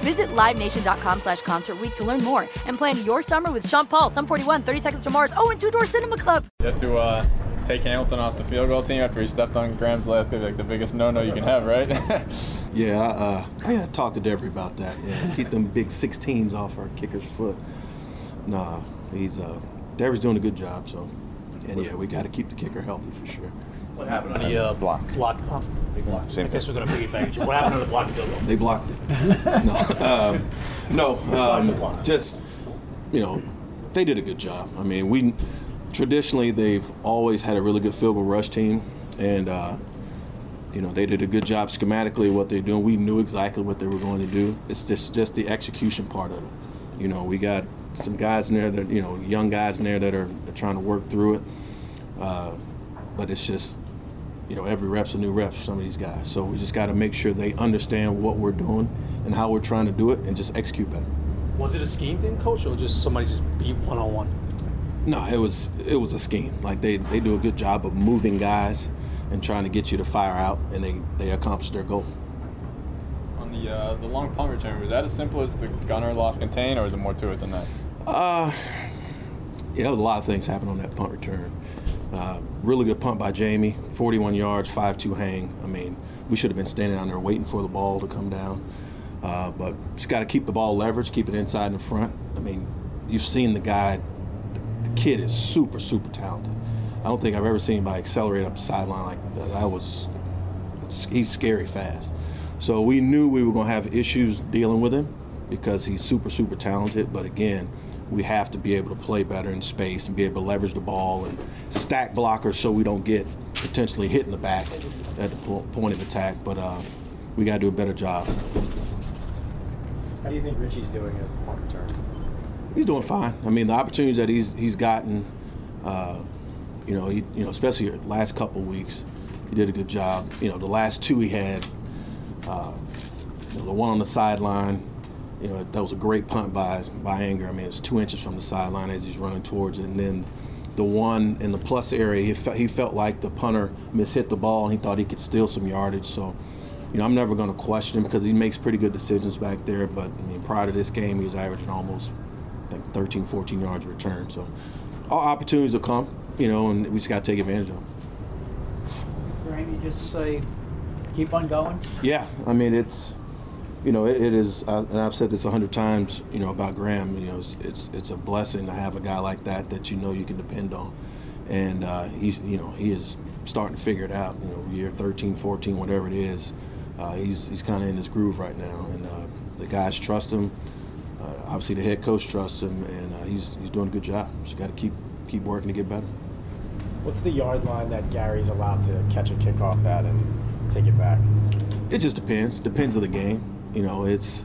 Visit LiveNation.com slash Concert Week to learn more and plan your summer with Sean Paul, Sum 41, 30 Seconds to Mars, oh, and Two Door Cinema Club. You have to uh, take Hamilton off the field goal team after he stepped on Graham's last guy, like the biggest no-no you can have, right? yeah, uh, I gotta talk to Devery about that. Yeah, keep them big 16s off our kicker's foot. Nah, he's uh, Devery's doing a good job. So, and yeah, we got to keep the kicker healthy for sure. What happened on the uh, block? Block. Oh, they blocked. Same I guess we're going to piggyback. What happened on the block field? They blocked it. no, um, no um, just you know, they did a good job. I mean, we traditionally they've always had a really good field goal rush team, and uh, you know they did a good job schematically what they're doing. We knew exactly what they were going to do. It's just just the execution part of it. You know, we got some guys in there that you know young guys in there that are, are trying to work through it. Uh, but it's just you know, every rep's a new rep for some of these guys. So we just got to make sure they understand what we're doing and how we're trying to do it and just execute better. Was it a scheme thing, coach, or just somebody just beat one on one? No, it was it was a scheme. Like they, they do a good job of moving guys and trying to get you to fire out, and they, they accomplish their goal. On the uh, the long punt return, was that as simple as the gunner lost contain, or was it more to it than that? Uh, yeah, a lot of things happened on that punt return. Uh, really good punt by Jamie, 41 yards, 5-2 hang. I mean, we should have been standing on there waiting for the ball to come down. Uh, but just got to keep the ball leveraged, keep it inside and front. I mean, you've seen the guy. The, the, kid is super, super talented. I don't think I've ever seen anybody accelerate up the sideline like that. that was. he's scary fast. So we knew we were going to have issues dealing with him because he's super, super talented. But again, we have to be able to play better in space and be able to leverage the ball and stack blockers so we don't get potentially hit in the back at the point of attack. But uh, we got to do a better job. How do you think Richie's doing as a punt return? He's doing fine. I mean, the opportunities that he's he's gotten, uh, you know, he, you know, especially last couple weeks, he did a good job. You know, the last two he had, uh, you know, the one on the sideline you know, that was a great punt by by Anger. I mean, it's two inches from the sideline as he's running towards it, and then the one in the plus area, he, fe- he felt like the punter mishit the ball, and he thought he could steal some yardage. So, you know, I'm never going to question him because he makes pretty good decisions back there. But I mean, prior to this game, he was averaging almost, I think, 13, 14 yards return. So, all opportunities will come, you know, and we just got to take advantage of them. Graham, you just say, keep on going. Yeah, I mean, it's you know, it, it is, uh, and I've said this a hundred times, you know, about Graham. You know, it's, it's, it's a blessing to have a guy like that that you know you can depend on, and uh, he's you know he is starting to figure it out. You know, year 13, 14, whatever it is, uh, he's he's kind of in his groove right now, and uh, the guys trust him. Uh, obviously, the head coach trusts him, and uh, he's he's doing a good job. Just got to keep keep working to get better. What's the yard line that Gary's allowed to catch a kickoff at and take it back? It just depends. Depends on the game. You know, it's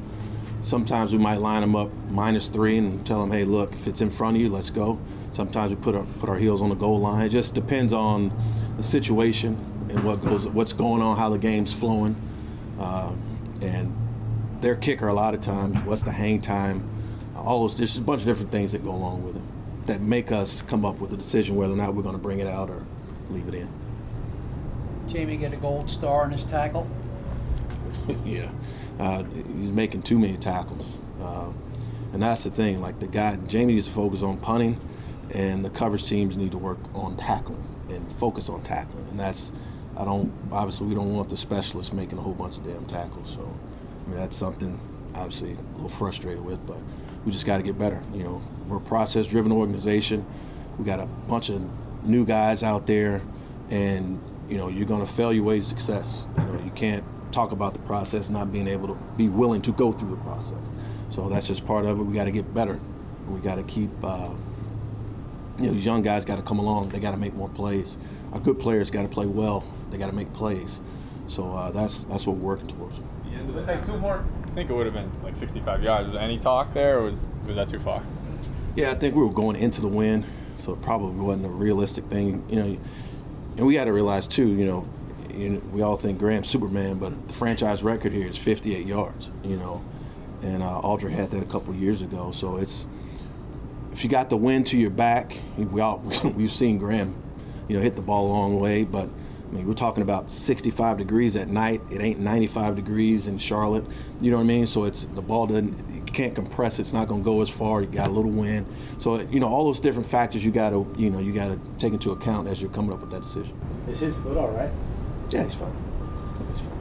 sometimes we might line them up minus three and tell them, hey, look, if it's in front of you, let's go. Sometimes we put our put our heels on the goal line. It just depends on the situation and what goes, what's going on, how the game's flowing, uh, and their kicker a lot of times. What's the hang time? All those. There's a bunch of different things that go along with it that make us come up with a decision whether or not we're going to bring it out or leave it in. Jamie get a gold star on his tackle. yeah uh, he's making too many tackles. Uh, and that's the thing. Like the guy, Jamie needs to focus on punting, and the coverage teams need to work on tackling and focus on tackling. And that's, I don't, obviously, we don't want the specialists making a whole bunch of damn tackles. So, I mean, that's something obviously a little frustrated with, but we just got to get better. You know, we're a process driven organization. We got a bunch of new guys out there, and you know you're going to fail your way to success. You know you can't talk about the process not being able to be willing to go through the process. So that's just part of it. We got to get better. We got to keep. Uh, you know, these young guys got to come along. They got to make more plays. Our good players got to play well. They got to make plays. So uh, that's that's what we're working towards. We'll take two more. I think it would have been like 65 yards. Was there any talk there, or was was that too far? Yeah, I think we were going into the wind, so it probably wasn't a realistic thing. You know, and we got to realize too. You know, you know, we all think Graham's Superman, but the franchise record here is 58 yards. You know, and uh, Audrey had that a couple years ago. So it's if you got the wind to your back, we all we've seen Graham, you know, hit the ball a long way, but I mean, we're talking about 65 degrees at night. It ain't 95 degrees in Charlotte. You know what I mean? So it's the ball doesn't. You can't compress. It's not going to go as far. You got a little wind. So you know all those different factors you got to you know you got to take into account as you're coming up with that decision. Is his foot all right? Yeah, he's fine. He's fine.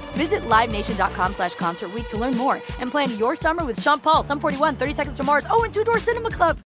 Visit LiveNation.com slash Concert to learn more and plan your summer with Sean Paul, Sum 41, 30 Seconds to Mars, oh, and Two Door Cinema Club.